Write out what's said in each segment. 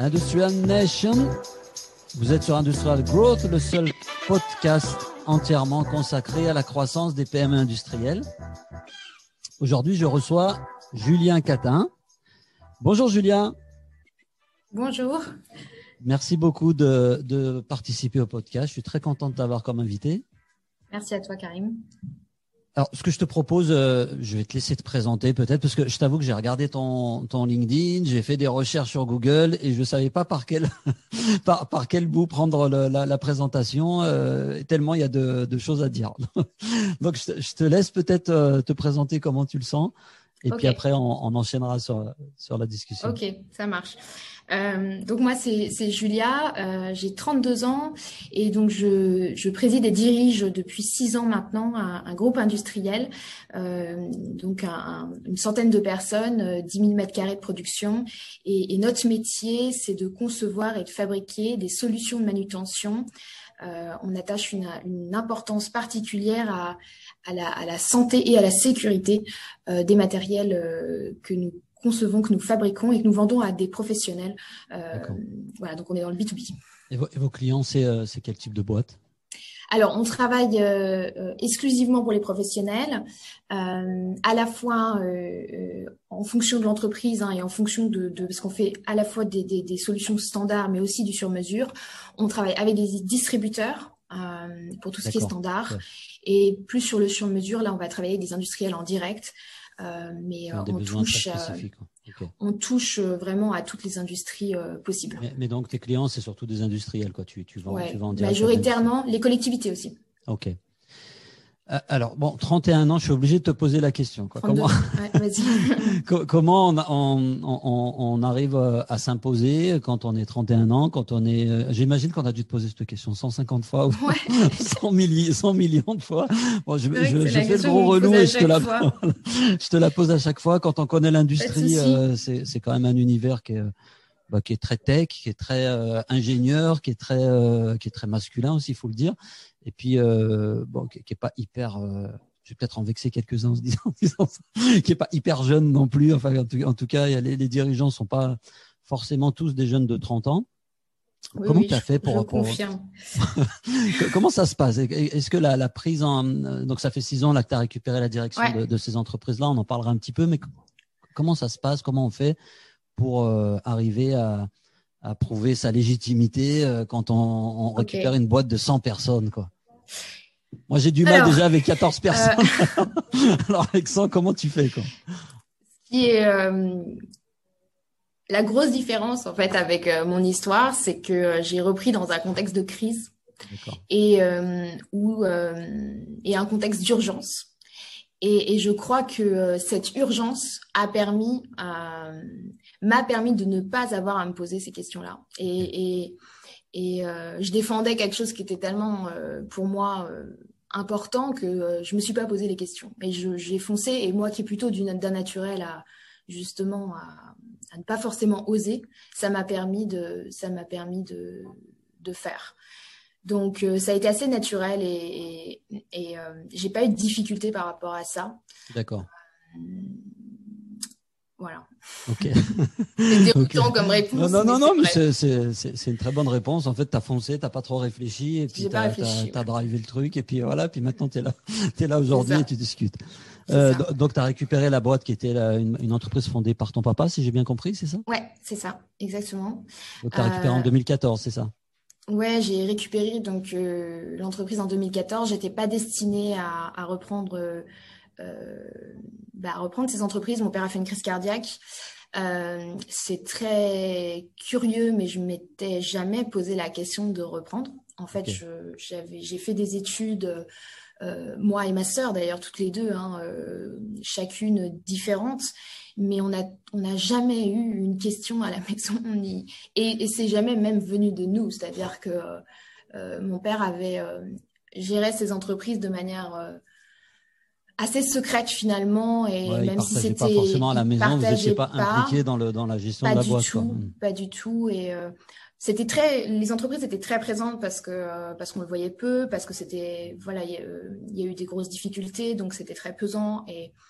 Industrial Nation. Vous êtes sur Industrial Growth, le seul podcast entièrement consacré à la croissance des PME industrielles. Aujourd'hui, je reçois Julien Catin. Bonjour Julien. Bonjour. Merci beaucoup de, de, participer au podcast. Je suis très content de t'avoir comme invité. Merci à toi, Karim. Alors, ce que je te propose, euh, je vais te laisser te présenter peut-être, parce que je t'avoue que j'ai regardé ton, ton LinkedIn, j'ai fait des recherches sur Google et je savais pas par quel par, par quel bout prendre le, la, la, présentation, euh, tellement il y a de, de choses à dire. Donc, je te, je te laisse peut-être euh, te présenter comment tu le sens, et okay. puis après on, on, enchaînera sur sur la discussion. Ok, ça marche. Euh, donc moi c'est Julia, euh, j'ai 32 ans et donc je, je, préside et dirige depuis 6 ans maintenant un, un groupe industriel, euh, donc un, une centaine de personnes, 10 000 mètres carrés de production et, et notre métier c'est de concevoir et de fabriquer des solutions de manutention. Euh, on attache une, une, importance particulière à, à, la, à, la, santé et à la sécurité euh, des matériels que nous concevons, que nous fabriquons et que nous vendons à des professionnels. Euh, voilà, donc on est dans le B2B. Et vos, et vos clients, c'est euh, quel type de boîte? Alors, on travaille euh, exclusivement pour les professionnels, euh, à la fois euh, en fonction de l'entreprise hein, et en fonction de, de parce qu'on fait à la fois des, des, des, solutions standards, mais aussi du sur-mesure. On travaille avec des distributeurs pour tout ce qui est standard, ouais. et plus sur le sur-mesure, là, on va travailler avec des industriels en direct. Euh, mais euh, on touche, okay. on touche vraiment à toutes les industries euh, possibles. Mais, mais, donc tes clients, c'est surtout des industriels, quoi. Tu, tu vends, ouais, tu vends majoritairement les collectivités aussi. Ok. Alors, bon, 31 ans, je suis obligé de te poser la question. Quoi. 32. Comment, comment on, on, on, on, arrive à s'imposer quand on est 31 ans, quand on est... J'imagine qu'on a dû te poser cette question 150 fois ou ouais. 100, milliers, 100 millions de fois. Bon, je, je, je fais le gros relou et je te, la, je te la pose à chaque fois. Quand on connaît l'industrie, euh, c'est quand même un univers qui est... Bah, qui est très tech, qui est très euh, ingénieur, qui est très euh, qui est très masculin aussi, il faut le dire. Et puis euh, bon, qui, qui est pas hyper euh, je vais peut-être en vexer quelques-uns en se disant, disant ça, qui est pas hyper jeune non plus. Enfin, en tout, en tout cas, les, les, dirigeants sont pas forcément tous des jeunes de 30 ans. Oui, comment oui, tu as fait pour, pour... comment ça se passe? Est-ce que la, la, prise en donc ça fait six ans là que tu as récupéré la direction ouais. de, de, ces entreprises là, on en parlera un petit peu, mais comment ça se passe? Comment on fait? Pour euh, arriver à, à, prouver sa légitimité euh, quand on, on récupère une boîte de 100 personnes quoi. Moi j'ai du mal Alors, déjà avec 14 personnes. Euh... Alors avec 100 comment tu fais quoi? Qui est euh, la grosse différence en fait avec euh, mon histoire, c'est que j'ai repris dans un contexte de crise et où et un contexte d'urgence. Et, et, je crois que cette urgence a permis m'a permis de ne pas avoir à me poser ces questions-là. Et, et, et euh, je défendais quelque chose qui était tellement euh, pour moi euh, important que je me suis pas posé les questions. Et j'ai foncé. Et moi qui est plutôt d'un naturel à justement à, à, ne pas forcément oser, ça m'a permis de ça m'a permis de, de faire. Donc ça a été assez naturel et, et, et j'ai pas eu de difficulté par rapport à ça. D'accord. Voilà. Ok. C'est déroutant okay. comme réponse. Non, non, non, mais c'est une très bonne réponse. En fait, tu as foncé, tu pas trop réfléchi, et puis tu as, as, as, drivé le truc, et puis voilà, puis maintenant tu es là, es là aujourd'hui et tu discutes. Euh, donc, tu as récupéré la boîte qui était la, une, une, entreprise fondée par ton papa, si j'ai bien compris, c'est ça? Ouais, c'est ça, exactement. Donc, tu as récupéré euh... en 2014, c'est ça? Ouais, j'ai récupéré donc euh, l'entreprise en 2014. J'étais pas destinée à, à reprendre euh, bah, reprendre ces entreprises. Mon père a fait une crise cardiaque. Euh, c'est très curieux, mais je m'étais jamais posé la question de reprendre. En fait, okay. j'avais, j'ai fait des études, euh, moi et ma sœur d'ailleurs, toutes les deux, hein, euh, chacune différente, mais on a, on n'a jamais eu une question à la maison, ni, et, et c'est jamais même venu de nous. C'est-à-dire que euh, mon père avait géré ses entreprises de manière assez secrète finalement et ouais, même si c'était pas forcément à la maison vous n'étiez pas, impliqué dans le dans la gestion pas de la du boîte tout, quoi. pas du tout et euh, c'était très les entreprises étaient très présentes parce que euh, parce qu'on le voyait peu parce que c'était voilà il y, y, a eu des grosses difficultés donc c'était très pesant et Euh,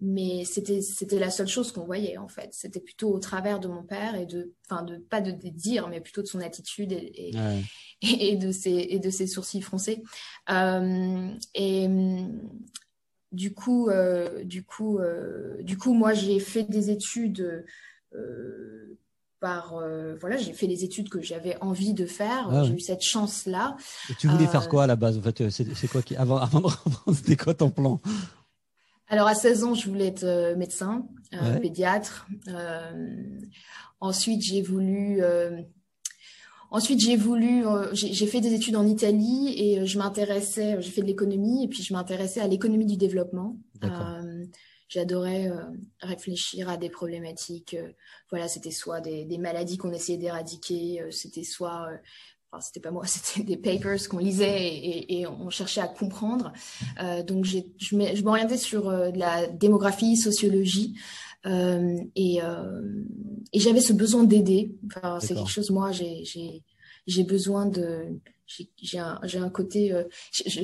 mais c'était c'était la seule chose qu'on voyait en fait. C'était plutôt au travers de mon père et de, enfin de pas de, dire, mais plutôt de son attitude et, et, de ses et de ses sourcils froncés. Euh, et du coup, euh, du coup, du coup, moi j'ai fait des études. par voilà j'ai fait les études que j'avais envie de faire ah j'ai eu cette chance là et tu voulais faire quoi à la base en fait c'est quoi qui avant avant de reprendre c'était quoi ton plan? Alors à 16 ans, je voulais être euh, médecin, euh, pédiatre. Euh, ensuite, j'ai voulu Ensuite, j'ai voulu, j'ai fait des études en Italie et je m'intéressais, j'ai fait de l'économie et puis je m'intéressais à l'économie du développement. J'adorais réfléchir à des problématiques. voilà, c'était soit des, des maladies qu'on essayait d'éradiquer, c'était soit enfin, c'était pas moi, c'était des papers qu'on lisait et, et, on cherchait à comprendre. Euh, donc je m'orientais sur euh, de la démographie, sociologie. Euh, et, euh, et j'avais ce besoin d'aider. Enfin, c'est quelque chose, moi, j'ai besoin de... J'ai un, un côté... Euh, je,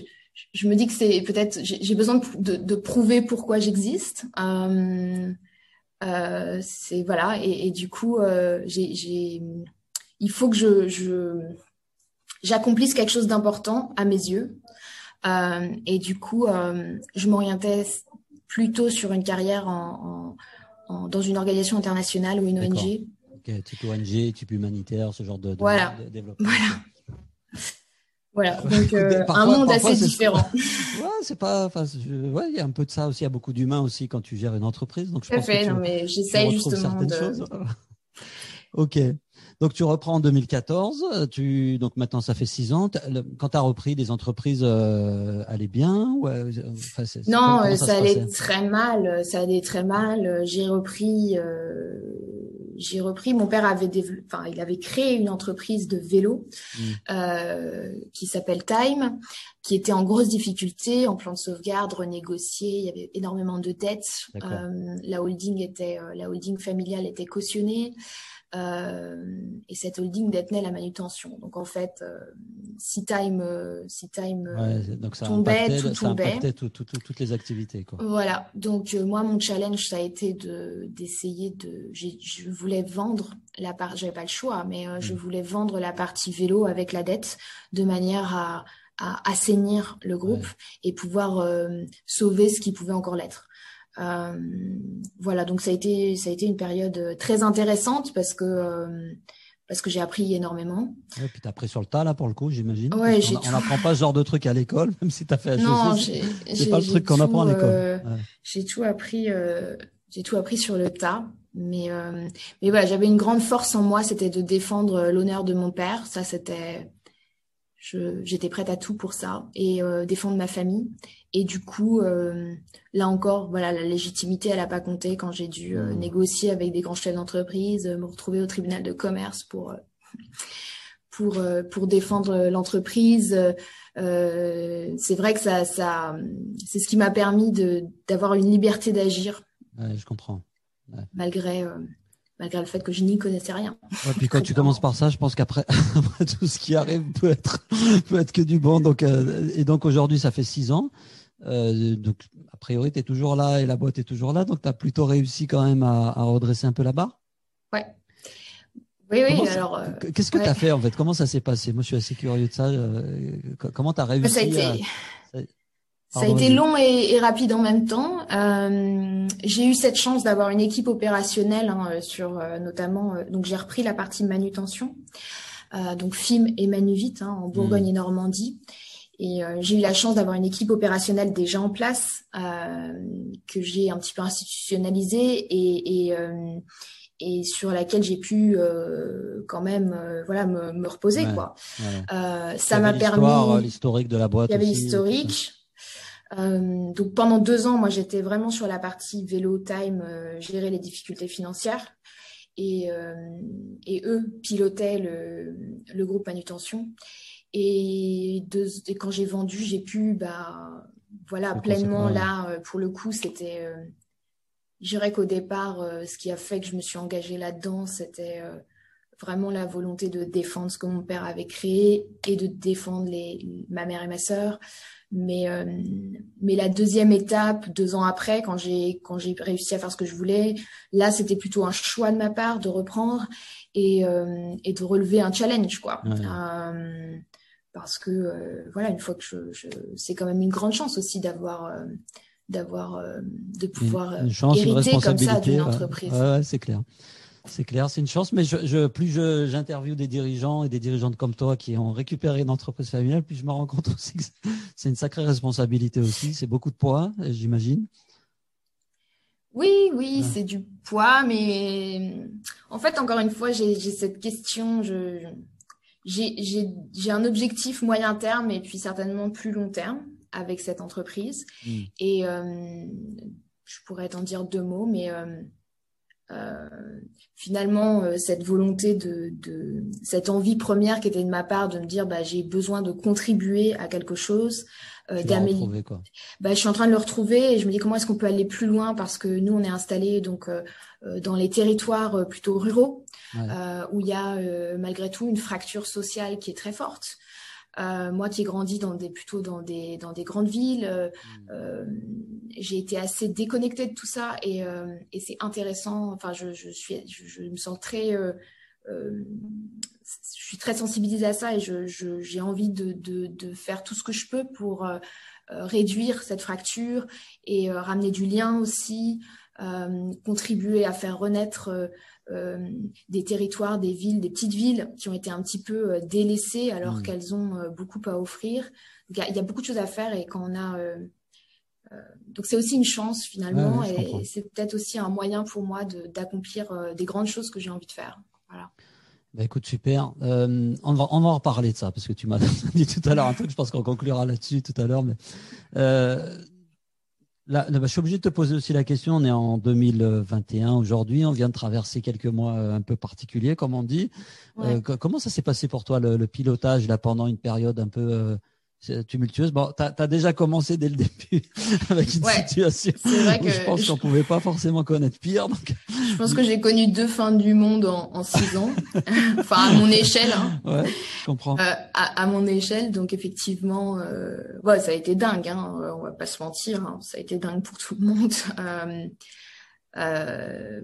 je, me dis que c'est peut-être... J'ai besoin de, de, prouver pourquoi j'existe. Euh, c'est voilà et, et, du coup j'ai il faut que je, je j'accomplisse quelque chose d'important à mes yeux. Euh, et du coup, euh, je m'orientais plutôt sur une carrière en, en, dans une organisation internationale ou une ONG. Type ONG, type humanitaire, ce genre de, de, voilà. de développement. Voilà. Voilà, donc euh, un monde assez différent. ouais, c'est pas. Enfin, ouais, il y a un peu de ça aussi. Il y a beaucoup d'humains aussi quand tu gères une entreprise. Donc je pense fait, que tu, non, mais j'essaye justement de. Choses. ok. Donc tu reprends en 2014. Tu donc maintenant ça fait six ans. Quand tu as repris, des entreprises euh, allaient bien ou euh, Non, ça, ça allait très mal. Ça allait très mal. J'ai repris. Euh, j'ai repris. Mon père avait enfin, il avait créé une entreprise de vélo mmh. euh, qui s'appelle Time, qui était en grosse difficulté, en plan de sauvegarde, renégocié. Il y avait énormément de dettes. Euh, la holding était, euh, la holding familiale était cautionnée. Euh, et cette holding détenait la manutention. Donc en fait, euh, si Time, euh, si Time tombait, tout tombait. Toutes les activités. Quoi. Voilà. Donc moi, mon challenge, ça a été de d'essayer de. Je voulais vendre la part. J'avais pas le choix, mais je mm. voulais vendre la partie vélo avec la dette de manière à à assainir le groupe et pouvoir sauver ce qui pouvait encore l'être. Euh, voilà, donc ça a été ça a été une période très intéressante parce que euh, parce que j'ai appris énormément. Et puis tu as appris sur le tas là pour le coup, j'imagine. Ouais, on n'apprend pas ce genre de truc à l'école, même si tu as fait Non, c'est pas le truc qu'on apprend à l'école. Euh, j'ai tout appris j'ai tout appris sur le tas. Mais mais voilà, j'avais une grande force en moi, c'était de défendre l'honneur de mon père. Ça, c'était j'étais prête à tout pour ça et défendre ma famille. Et du coup, euh, là encore, voilà, la légitimité, elle n'a pas compté quand j'ai dû euh, mmh. négocier avec des grands chefs d'entreprise, me retrouver au tribunal de commerce pour euh, pour pour défendre l'entreprise. c'est vrai que ça, ça c'est ce qui m'a permis de d'avoir une liberté d'agir. Ouais, je comprends. Ouais. Malgré malgré le fait que je n'y connaissais rien. Ouais, puis quand tu commences par ça, je pense qu'après tout ce qui arrive peut être peut être que du bon. Donc et donc aujourd'hui, ça fait six ans. Euh, donc, a priori, tu es toujours là et la boîte est toujours là. Donc, tu as plutôt réussi quand même à, redresser un peu la barre Ouais. Oui, oui. alors, euh, qu'est-ce que tu as fait en fait? Comment ça s'est passé? Moi, je suis assez curieux de ça. Euh, comment tu as réussi ça a été, ça a été long et, rapide en même temps. j'ai eu cette chance d'avoir une équipe opérationnelle hein, sur notamment. donc, j'ai repris la partie manutention. donc, FIM et Manuvite hein, en Bourgogne hmm. et Normandie. Et euh, j'ai eu la chance d'avoir une équipe opérationnelle déjà en place euh, que j'ai un petit peu institutionnalisée et, et, euh, et sur laquelle j'ai pu euh, quand même euh, voilà me, me reposer quoi. ça m'a permis l'historique de la boîte. Il y avait l'historique. Donc pendant deux ans, moi j'étais vraiment sur la partie vélo time, gérer les difficultés financières. Et, et eux pilotaient le, le groupe manutention. Et, de, quand j'ai vendu, j'ai pu, bah, voilà, pleinement là, euh, pour le coup, c'était, euh, je dirais qu'au départ, euh, ce qui a fait que je me suis engagée là-dedans, c'était vraiment la volonté de défendre ce que mon père avait créé et de défendre les, ma mère et ma sœur. Mais, euh, mais la deuxième étape, deux ans après, quand j'ai quand j'ai réussi à faire ce que je voulais, là, c'était plutôt un choix de ma part de reprendre et, euh, et de relever un challenge, quoi. Euh, parce que voilà, une fois que je, je c'est quand même une grande chance aussi d'avoir d'avoir de pouvoir une, hériter comme ça d'une entreprise. Ouais, c'est clair. C'est clair, c'est une chance, mais je, plus j'interviewe des dirigeants et des dirigeantes comme toi qui ont récupéré une entreprise familiale, plus je me rends compte aussi que c'est une sacrée responsabilité aussi. C'est beaucoup de poids, j'imagine. Oui, oui, c'est du poids, mais en fait, encore une fois, j'ai cette question. J'ai un objectif moyen terme et puis certainement plus long terme avec cette entreprise. Hmm. Et euh, je pourrais t'en dire deux mots, mais euh, euh, finalement euh, cette volonté de, de, cette envie première qui était de ma part de me dire bah j'ai besoin de contribuer à quelque chose euh, d'améliorer. bah je suis en train de le retrouver et je me dis comment est-ce qu'on peut aller plus loin parce que nous on est installé donc euh, dans les territoires plutôt ruraux où il y a malgré tout une fracture sociale qui est très forte euh, moi qui ai grandi dans des, plutôt dans des, dans des grandes villes, euh, mmh. euh, j'ai été assez déconnectée de tout ça et, et c'est intéressant. Enfin, je, je, suis, je, me sens très, je suis très sensibilisée à ça et j'ai envie de, de, de, faire tout ce que je peux pour réduire cette fracture et ramener du lien aussi, contribuer à faire renaître euh, des territoires, des villes, des petites villes qui ont été un petit peu euh, délaissées alors mmh. qu'elles ont euh, beaucoup à offrir. Il y, a beaucoup de choses à faire et quand on a donc c'est aussi une chance finalement et c'est peut-être aussi un moyen pour moi d'accomplir des grandes choses que j'ai envie de faire. Voilà. Bah écoute, super. on, va, on va en reparler de ça parce que tu m'as dit tout à l'heure un truc, je pense qu'on conclura là-dessus tout à l'heure. Mais Là, bah, je suis obligé de te poser aussi la question. On est en 2021 aujourd'hui. On vient de traverser quelques mois euh, un peu particuliers, comme on dit. Euh, comment ça s'est passé pour toi le, pilotage là pendant une période un peu euh, tumultueuse. Bon, tu as, déjà commencé dès le début avec une situation vrai que je pense qu'on pouvait pas forcément connaître pire. Donc... Je pense que j'ai connu deux fins du monde en, en six ans, enfin à mon échelle. Hein. Ouais, je comprends. Euh, à, à, mon échelle, donc effectivement, euh, ouais, ça a été dingue. Hein, on va pas se mentir, hein, ça a été dingue pour tout le monde. Euh, euh,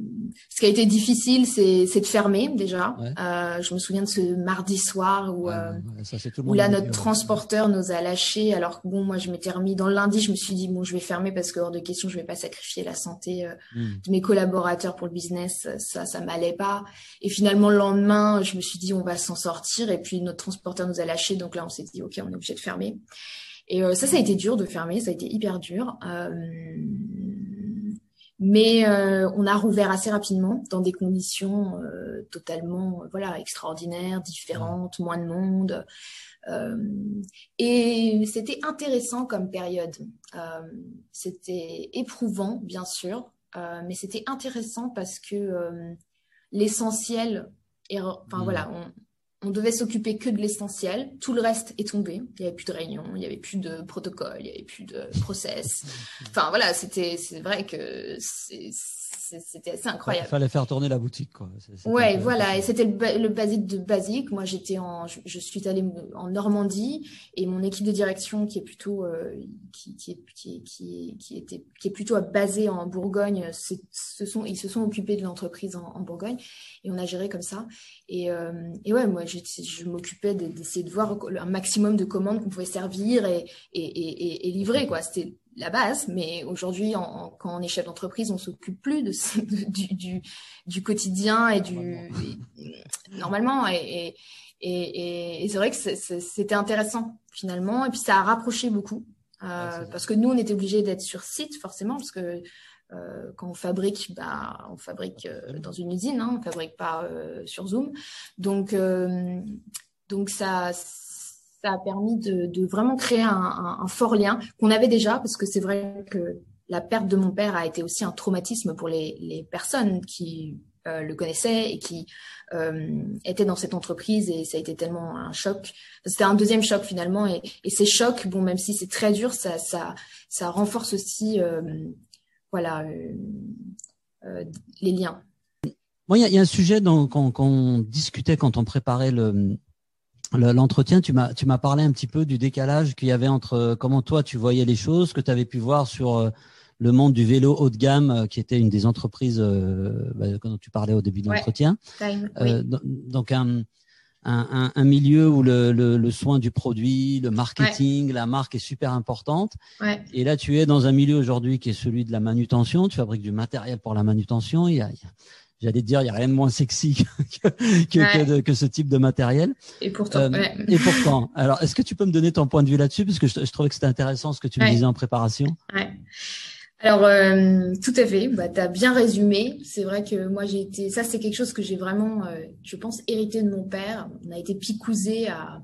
ce qui a été difficile, c'est de fermer déjà. Euh, je me souviens de ce mardi soir où, euh, où là notre transporteur nous a lâchés. Alors que bon, moi je m'étais remis dans le lundi, je me suis dit bon, je vais fermer parce que hors de question, je vais pas sacrifier la santé euh, hmm. de mes collaborateurs pour le business. Ça, ça m'allait pas. Et finalement le lendemain, je me suis dit on va s'en sortir. Et puis notre transporteur nous a lâchés, donc là on s'est dit ok, on est obligé de fermer. Et ça, ça a été dur de fermer, ça a été hyper dur. Euh, mais euh, on a rouvert assez rapidement dans des conditions euh, totalement euh, voilà extraordinaires, différentes, moins de monde. et c'était intéressant comme période. c'était éprouvant, bien sûr, mais c'était intéressant parce que l'essentiel, enfin mmh. voilà, on, on devait s'occuper que de l'essentiel. Tout le reste est tombé. Il n'y avait plus de réunions, il n'y avait plus de protocole, il n'y avait plus de process. Enfin voilà, c'était, c'est vrai que c'est, c'était assez incroyable. Il fallait faire tourner la boutique, quoi. Ouais, voilà. Et c'était le, basique de basique. Moi, j'étais en, je, suis allée en Normandie et mon équipe de direction, qui est plutôt, euh, qui, qui, est, qui, qui, qui, était, qui est plutôt basée en Bourgogne, se sont, ils se sont occupés de l'entreprise en, Bourgogne et on a géré comme ça. Et, euh, et ouais, moi, je, je m'occupais d'essayer de voir un maximum de commandes qu'on pouvait servir et, et, et, et livrer, quoi. C'était la base, mais aujourd'hui, quand on est chef d'entreprise, on s'occupe plus de, du, du, quotidien et du normalement. et, et, et, c'est vrai que c'était intéressant finalement et puis ça a rapproché beaucoup euh, parce que nous on était obligés d'être sur site forcément parce que euh, quand on fabrique, bah, on fabrique euh, dans une usine, hein, on fabrique pas sur Zoom. Donc, donc ça, ça a permis de, vraiment créer un, fort lien qu'on avait déjà, parce que c'est vrai que la perte de mon père a été aussi un traumatisme pour les, personnes qui euh, le connaissaient et qui euh, étaient dans cette entreprise et ça a été tellement un choc. C'était un deuxième choc finalement et, ces chocs, bon même si c'est très dur, ça, renforce aussi euh, voilà les liens. Moi, il y, a un sujet qu'on discutait quand on préparait le l'entretien. tu m'as tu m'as parlé un petit peu du décalage qu'il y avait entre comment toi tu voyais les choses, que tu avais pu voir sur le monde du vélo haut de gamme, qui était une des entreprises bah, dont tu parlais au début de l'entretien. donc un un, un, milieu où le, le, le, soin du produit, le marketing, la marque est super importante. Ouais. Et là, tu es dans un milieu aujourd'hui qui est celui de la manutention. Tu fabriques du matériel pour la manutention. Il y a, j'allais dire, il y a rien de moins sexy que, que, que, ce type de matériel. Et pourtant. Euh, et pourtant. Alors, est-ce que tu peux me donner ton point de vue là-dessus? Parce que je, je trouvais que c'était intéressant ce que tu me disais en préparation. Ouais. Alors, euh, tout à fait, bah, tu as bien résumé. C'est vrai que moi, j'ai été. Ça, c'est quelque chose que j'ai vraiment, euh, je pense, hérité de mon père. On a été picousé à.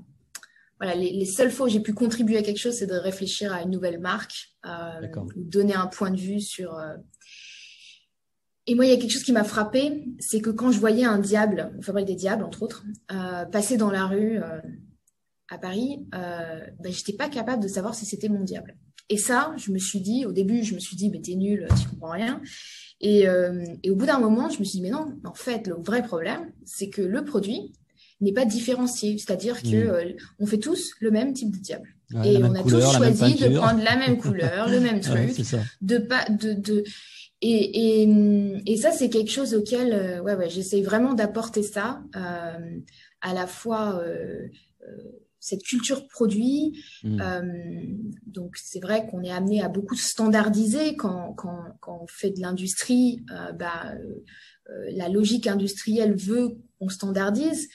Voilà, les, les seules fois où j'ai pu contribuer à quelque chose, c'est de réfléchir à une nouvelle marque, euh, donner un point de vue sur. Euh, et moi, il y a quelque chose qui m'a frappé, c'est que quand je voyais un diable, on fabrique des diables entre autres, passer dans la rue à Paris, euh, ben, j'étais pas capable de savoir si c'était mon diable. Et ça, je me suis dit, au début, je me suis dit, mais t'es nul, tu comprends rien. Et, euh, et au bout d'un moment, je me suis dit, mais non, en fait, le vrai problème, c'est que le produit n'est pas différencié. C'est-à-dire que mmh. euh, on fait tous le même type de diable. et on a tous choisi de prendre la même couleur, le même truc, de pas, de, de, et, et, et ça, c'est quelque chose auquel, euh, ouais, ouais, j'essaye vraiment d'apporter ça, euh, à la fois euh, cette culture produit. Mm. Euh, donc c'est vrai qu'on est amené à beaucoup standardiser quand, quand, quand on fait de l'industrie. Euh, bah, euh, la logique industrielle veut qu'on standardise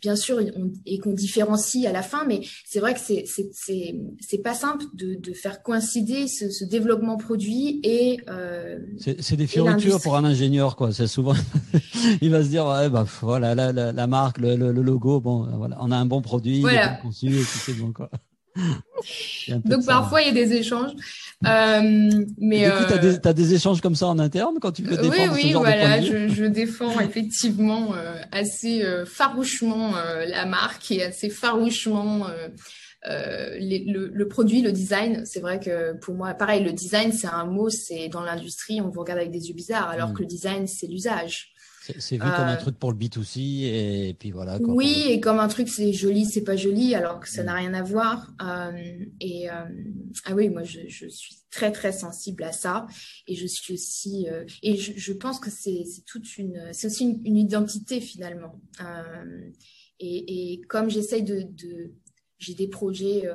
bien sûr, et qu'on différencie à la fin, mais c'est vrai que c'est c'est pas simple de, de faire coïncider ce, ce développement produit et euh, c'est des fioritures pour un ingénieur quoi. C'est souvent il va se dire ouais bah voilà la, la, la marque, le, le, logo, bon voilà, on a un bon produit, voilà. bien conçu et c'est bon quoi. Donc parfois il y a des échanges. Euh, mais du coup, tu as, euh, des échanges comme ça en interne quand tu veux défendre Oui, oui, voilà, je, je, défends effectivement euh, assez farouchement la marque et assez farouchement les, le, le, produit, le design. C'est vrai que pour moi, pareil, le design, c'est un mot, c'est dans l'industrie, on vous regarde avec des yeux bizarres, alors mm. que le design, c'est l'usage. C'est vu comme un euh, truc pour le B2C et puis voilà. Oui, et comme un truc c'est joli, c'est pas joli, alors que ça n'a mm. rien à voir. Euh, et euh, ah oui, moi je, je, suis très très sensible à ça et je suis aussi et je, je, pense que c'est toute une c'est aussi une, une, identité finalement. Et, et, comme j'essaye de, de j'ai des projets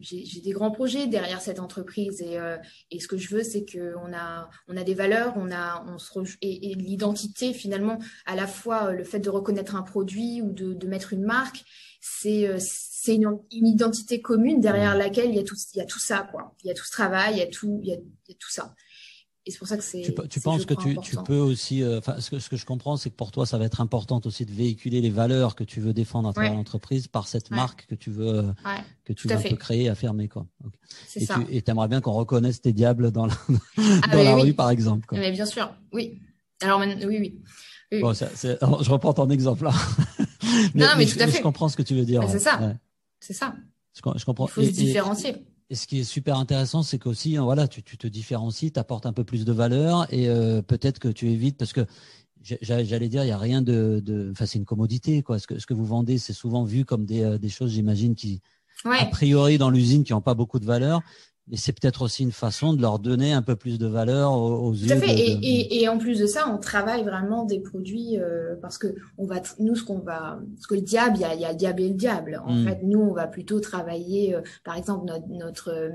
j'ai des grands projets derrière cette entreprise et, euh, et ce que je veux, c'est qu'on a, on a des valeurs, on a, on se et, et l'identité finalement, à la fois euh, le fait de reconnaître un produit ou de, de mettre une marque, c'est c'est une, une, identité commune derrière laquelle il y a tout, il y a tout ça quoi. Il y a tout ce travail, il y a tout, il y a, il y a tout ça. Et c'est pour ça que c'est. Tu, tu penses que tu, tu, peux aussi. Euh, ce, que, ce que je comprends, c'est que pour toi, ça va être important aussi de véhiculer les valeurs que tu veux défendre à travers l'entreprise par cette marque que tu veux euh, que tu veux créer, affirmer quoi. Okay. Et ça. tu aimerais bien qu'on reconnaisse tes diables dans la, ah, dans la rue, par exemple. Quoi. Mais bien sûr, oui. Alors oui, oui. Bon, je reprends ton exemple là. mais, non, mais, tout à fait. Je comprends ce que tu veux dire. C'est ça. C'est ça. Je, comprends. Il faut se différencier. Et ce qui est super intéressant, c'est qu'aussi, hein, voilà, tu, tu te différencies, tu apportes un peu plus de valeur et euh, peut-être que tu évites parce que j'allais dire, il y a rien de, de enfin, c'est une commodité, quoi. Ce que, ce que vous vendez, c'est souvent vu comme des, euh, des choses, j'imagine, qui, a priori, dans l'usine, qui n'ont pas beaucoup de valeur mais c'est peut-être aussi une façon de leur donner un peu plus de valeur aux, yeux. Tout à fait. Et, et, et, en plus de ça, on travaille vraiment des produits euh, parce que on va, nous, ce qu'on va, parce que le diable, il y a, y a, le diable et le diable. En hmm. fait, nous, on va plutôt travailler, euh, par exemple, notre, notre euh,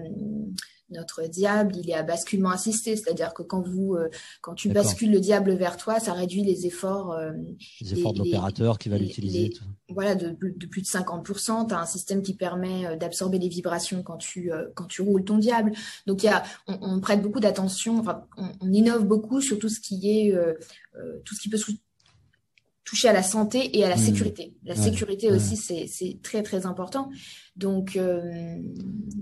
notre diable, il est à basculement assisté, c'est-à-dire que quand vous, euh, quand tu bascules le diable vers toi, ça réduit les efforts. Euh, les efforts de l'opérateur qui va l'utiliser. Voilà, de, de, plus de 50%. Tu as un système qui permet euh, d'absorber les vibrations quand tu, quand tu roules ton diable. Donc, y a, on, on prête beaucoup d'attention, enfin, on, on, innove beaucoup sur tout ce qui est, tout ce qui peut toucher à la santé et à la mmh. sécurité. La sécurité aussi, c'est très, très important. Donc, euh...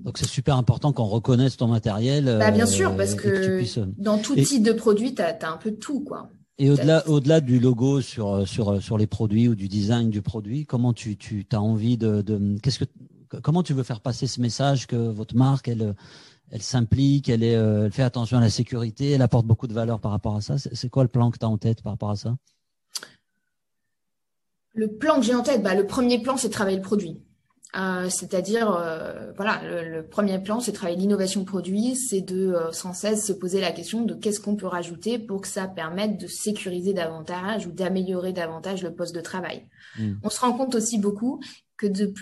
donc c'est super important qu'on reconnaisse ton matériel. Bah, bien sûr, parce que, dans tout type de produit, tu as, as, un peu de tout, quoi. Et au-delà, au-delà du logo sur, sur, sur les produits ou du design du produit, comment tu, tu as envie de, de qu'est-ce que, comment tu veux faire passer ce message que votre marque, elle, elle s'implique, elle, est, elle fait attention à la sécurité, elle apporte beaucoup de valeur par rapport à ça? C'est quoi le plan que tu as en tête par rapport à ça? Le plan que j'ai en tête, bah, le premier plan, c'est de travailler le produit. Euh, c'est-à-dire, euh, voilà, le, premier plan, c'est de travailler l'innovation produit, c'est de euh, sans cesse se poser la question de qu'est-ce qu'on peut rajouter pour que ça permette de sécuriser davantage ou d'améliorer davantage le poste de travail. Mmh. On se rend compte aussi beaucoup que de,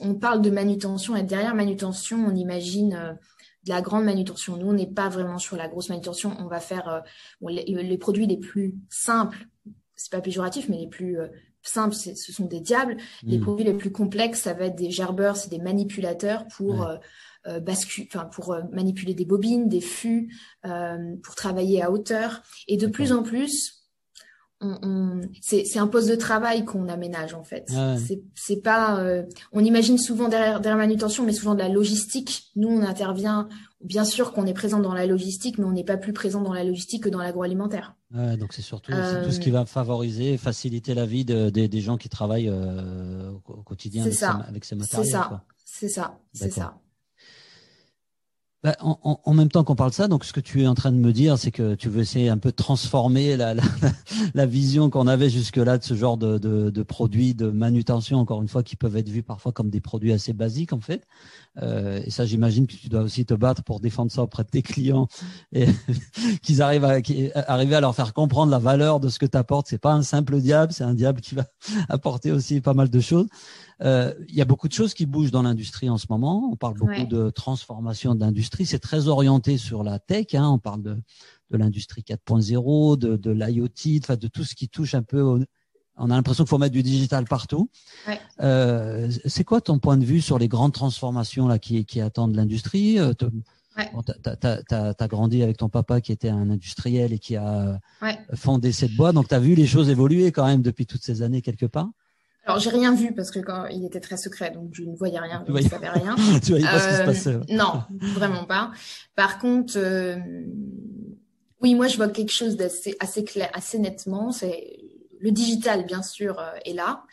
on, parle de manutention et derrière manutention, on imagine de la grande manutention. Nous, on n'est pas vraiment sur la grosse manutention. On va faire les, les, produits les plus simples, c'est pas péjoratif, mais les plus simples, ce sont des diables. Les hmm. produits les plus complexes, ça va être des gerbeurs, c'est des manipulateurs pour euh, euh, enfin pour euh, manipuler des bobines, des fûts, pour travailler à hauteur. Et de plus en plus, on, c'est un poste de travail qu'on aménage en fait. C'est pas, on imagine souvent derrière, derrière manutention, mais souvent de la logistique. Nous, on intervient bien sûr qu'on est présent dans la logistique, mais on n'est pas plus présent dans la logistique que dans l'agroalimentaire. donc c'est surtout tout ce qui va favoriser, faciliter la vie des gens qui travaillent euh, au quotidien avec, avec, ces matériaux. C'est ça, c'est ça, c'est ça. Bah, en, même temps qu'on parle de ça, donc ce que tu es en train de me dire, c'est que tu veux essayer un peu de transformer la, la, vision qu'on avait jusque-là de ce genre de, de, produits de manutention, encore une fois, qui peuvent être vus parfois comme des produits assez basiques en fait. Euh, et ça, j'imagine que tu dois aussi te battre pour défendre ça auprès de tes clients et qu'ils arrivent à arriver à leur faire comprendre la valeur de ce que tu apportes. C'est pas un simple diable, c'est un diable qui va apporter aussi pas mal de choses. Euh, il y a beaucoup de choses qui bougent dans l'industrie en ce moment. On parle beaucoup de transformation de l'industrie. C'est très orienté sur la tech. Hein. On parle de, de l'industrie 4.0, de, de l'IoT, de tout ce qui touche un peu. On a l'impression qu'il faut mettre du digital partout. Ouais. Euh, c'est quoi ton point de vue sur les grandes transformations là qui, qui attendent l'industrie? Euh, Ouais. Bon, tu as, grandi avec ton papa qui était un industriel et qui a fondé cette boîte, donc tu as vu les choses évoluer quand même depuis toutes ces années quelque part? Alors j'ai rien vu parce que quand il était très secret, donc je ne voyais rien, je ne savais rien. tu voyais pas ce qui se euh, passait. Non, vraiment pas. Par contre, euh, oui, moi je vois quelque chose d'assez assez clair, assez nettement. C'est le digital, bien sûr, euh, est là,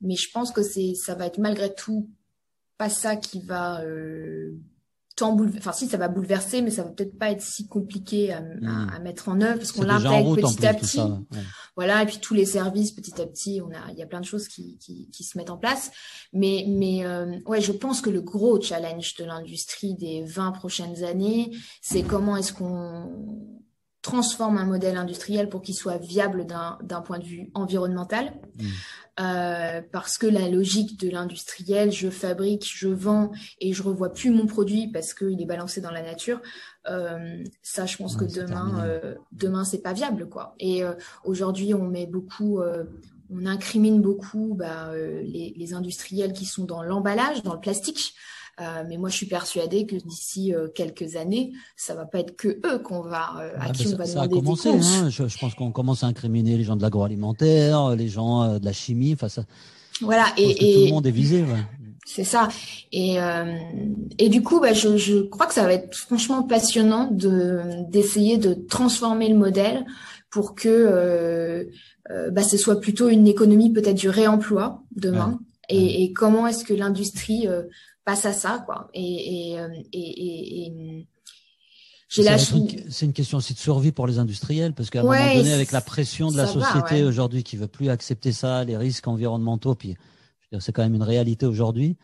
mais je pense que c'est ça va être malgré tout pas ça qui va tant enfin si ça va bouleverser, mais ça va peut-être pas être si compliqué à, hmm. mettre en œuvre parce qu'on l'intègre petit à petit. Voilà, et puis tous les services petit à petit, on a, il y a plein de choses qui, qui, qui se mettent en place. Mais, mais euh, ouais, je pense que le gros challenge de l'industrie des 20 prochaines années, c'est comment est-ce qu'on transforme un modèle industriel pour qu'il soit viable d'un point de vue environnemental. Mmh. Euh, parce que la logique de l'industriel, je fabrique, je vends et je revois plus mon produit parce qu'il est balancé dans la nature. Euh, ça, je pense que demain, euh, demain c'est pas viable, quoi. Et euh, aujourd'hui, on met beaucoup, on incrimine beaucoup bah, les, les, industriels qui sont dans l'emballage, dans le plastique. Mais moi, je suis persuadée que d'ici quelques années, ça va pas être que eux qu'on va, à ah, qui on va ça demander a commencé, hein. je, je, pense qu'on commence à incriminer les gens de l'agroalimentaire, les gens de la chimie. Enfin, ça. Voilà. Et, et, tout le monde est visé. Ouais. C'est ça. Et, euh, et du coup, bah, je, je crois que ça va être franchement passionnant de d'essayer de transformer le modèle pour que euh, euh, bah, ce soit plutôt une économie peut-être du réemploi demain. Et, et, comment est-ce que l'industrie passe à ça, quoi. Et, et, euh, et, et c'est une question aussi de survie pour les industriels, parce qu'à un moment donné, avec la pression de la société aujourd'hui qui veut plus accepter ça, les risques environnementaux, puis c'est quand même une réalité aujourd'hui.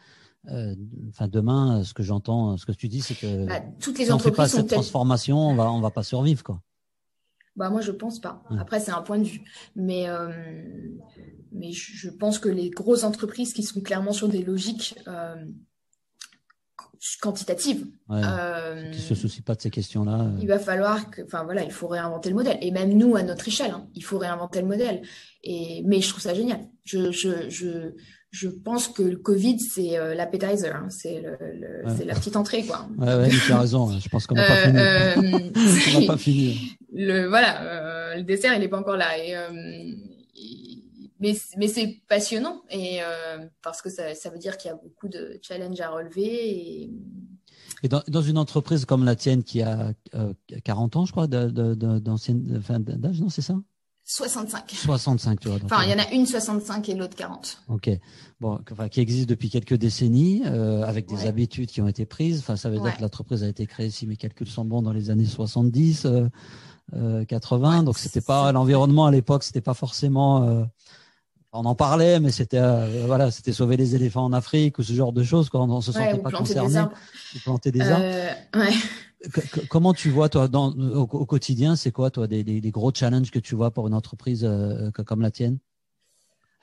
Euh, enfin, demain, ce que j'entends, ce que tu dis, c'est que bah, toutes les si on fait pas cette transformation, on va, on va pas survivre, quoi. Bah moi, je pense pas. Après, c'est un point de vue, mais euh, mais je pense que les grosses entreprises qui sont clairement sur des logiques euh, quantitative. euh, qui se soucie pas de ces questions-là. Euh. Il va falloir que, enfin voilà, il faut réinventer le modèle. Et même nous, à notre échelle, hein, il faut réinventer le modèle. Et mais je trouve ça génial. Je je je je pense que le Covid c'est euh, l'appetizer, hein, c'est le, le c'est la petite entrée quoi. Ouais ouais, tu as raison. Hein. Je pense qu'on n'a pas fini. Euh, on n'a pas fini. Le voilà, euh, le dessert il est pas encore là et mais, mais c'est passionnant et euh, parce que ça, ça veut dire qu'il y a beaucoup de challenges à relever. Et, et dans, dans, une entreprise comme la tienne qui a euh, 40 ans, je crois, d'âge, non, c'est ça? 65. 65, tu vois. Enfin, il y en a une 65 et l'autre 40. Ok. Bon, enfin, qui existe depuis quelques décennies, euh, avec des habitudes qui ont été prises. Enfin, ça veut dire que l'entreprise a été créée, si mes calculs sont bons, dans les années 70, euh, 80. Euh, Donc, c'était pas l'environnement à l'époque, c'était pas forcément. Euh, on en parlait, mais c'était euh, voilà, c'était sauver les éléphants en Afrique ou ce genre de choses. Quand on se sentait pas concerné, planter des arbres. Comment tu vois, toi, dans, au, quotidien, c'est quoi, toi, des, des, gros challenges que tu vois pour une entreprise euh, comme la tienne?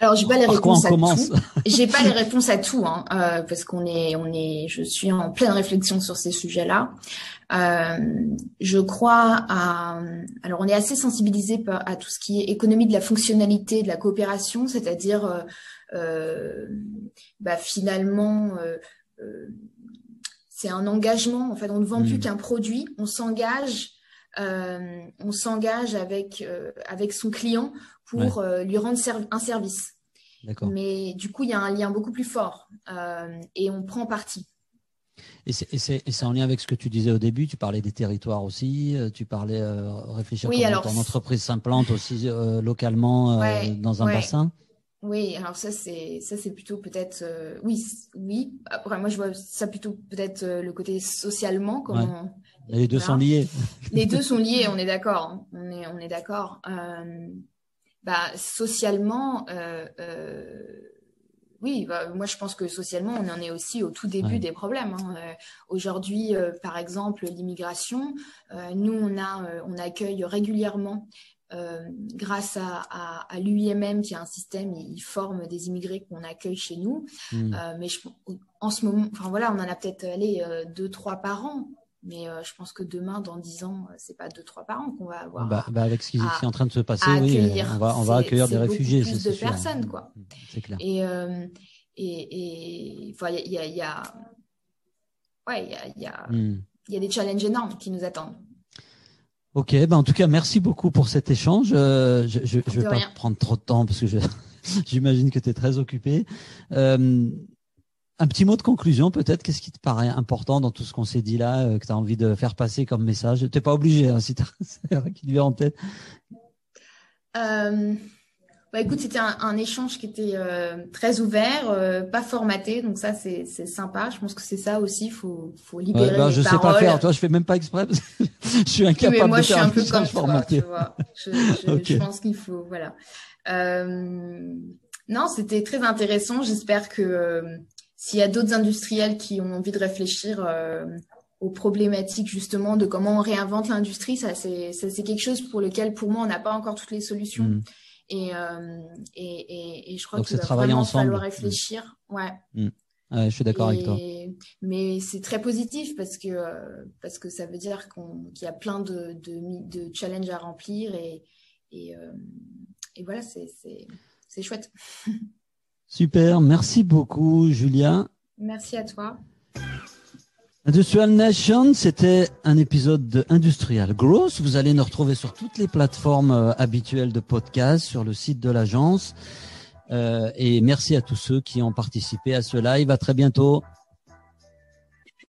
Alors j'ai pas les réponses à tout. J'ai pas les réponses à tout, hein, euh, parce qu'on est, on est, je suis en pleine réflexion sur ces sujets-là. Euh, je crois à, alors on est assez sensibilisé à tout ce qui est économie de la fonctionnalité, de la coopération, c'est-à-dire, euh, bah, finalement, c'est un engagement. En fait, on ne vend plus hmm. qu'un produit. On s'engage, euh, on s'engage avec euh, avec son client pour euh, lui rendre un service. Mais du coup, il y a un lien beaucoup plus fort et on prend parti. Et c'est en lien avec ce que tu disais au début. Tu parlais des territoires aussi. Tu parlais réfléchir oui, comment ton entreprise s'implante aussi localement dans un bassin. Oui, alors ça c'est ça c'est plutôt peut-être euh, oui oui après moi je vois ça plutôt peut-être euh, le côté socialement comment les deux sont liés. Les deux sont liés, on est d'accord, hein. on est on est d'accord. Euh, bah socialement oui, bah, moi je pense que socialement on en est aussi au tout début des problèmes. Hein. Aujourd'hui, par exemple, l'immigration, nous on a on accueille régulièrement euh, grâce à, à, à l'UIMM, qui est un système, il forme des immigrés qu'on accueille chez nous. Hmm. Euh, mais je, en ce moment, enfin voilà, on en a peut-être allé euh, deux, trois par an. Mais euh, je pense que demain, dans dix ans, c'est pas deux, trois par an qu'on va avoir. Bah, bah avec ce qui, est en train de se passer, oui, on va, on va accueillir des réfugiés. Plus de personnes, quoi. Hmm, c'est clair. Et et il y a, y a, ouais, y a, y a, hmm. y a des challenges énormes qui nous attendent. Ok, ben en tout cas, merci beaucoup pour cet échange. Euh, je ne vais pas prendre trop de temps parce que j'imagine que tu es très occupé. Euh, un petit mot de conclusion peut-être. Qu'est-ce qui te paraît important dans tout ce qu'on s'est dit là, euh, que tu as envie de faire passer comme message? Tu n'es pas obligé, hein, si tu as qui te vient en tête. Bah écoute, c'était un, échange qui était euh, très ouvert, euh, pas formaté, donc ça c'est sympa. Je pense que c'est ça aussi, il faut, faut libérer ouais, ben, Je sais pas faire, toi je fais même pas exprès, je suis incapable moi, de je suis un peu comme toi, tu vois. Je, je, pense qu'il faut, voilà. Euh, non, c'était très intéressant. J'espère que euh, s'il y a d'autres industriels qui ont envie de réfléchir aux problématiques justement de comment on réinvente l'industrie, ça c'est quelque chose pour lequel pour moi on n'a pas encore toutes les solutions. Euh, et, et, et, je crois qu'il va vraiment ensemble. falloir réfléchir. Ouais. Mm. ouais. je suis d'accord avec toi. Mais c'est très positif parce que, euh, parce que ça veut dire qu'il y a plein de, de, de, challenges à remplir et, et, euh, et voilà, c'est chouette. Super, merci beaucoup Julia. Merci à toi. Industrial Nation, c'était un épisode de Industrial Growth. Vous allez nous retrouver sur toutes les plateformes euh, habituelles de podcast, sur le site de l'agence. Euh, et merci à tous ceux qui ont participé à ce live. À très bientôt.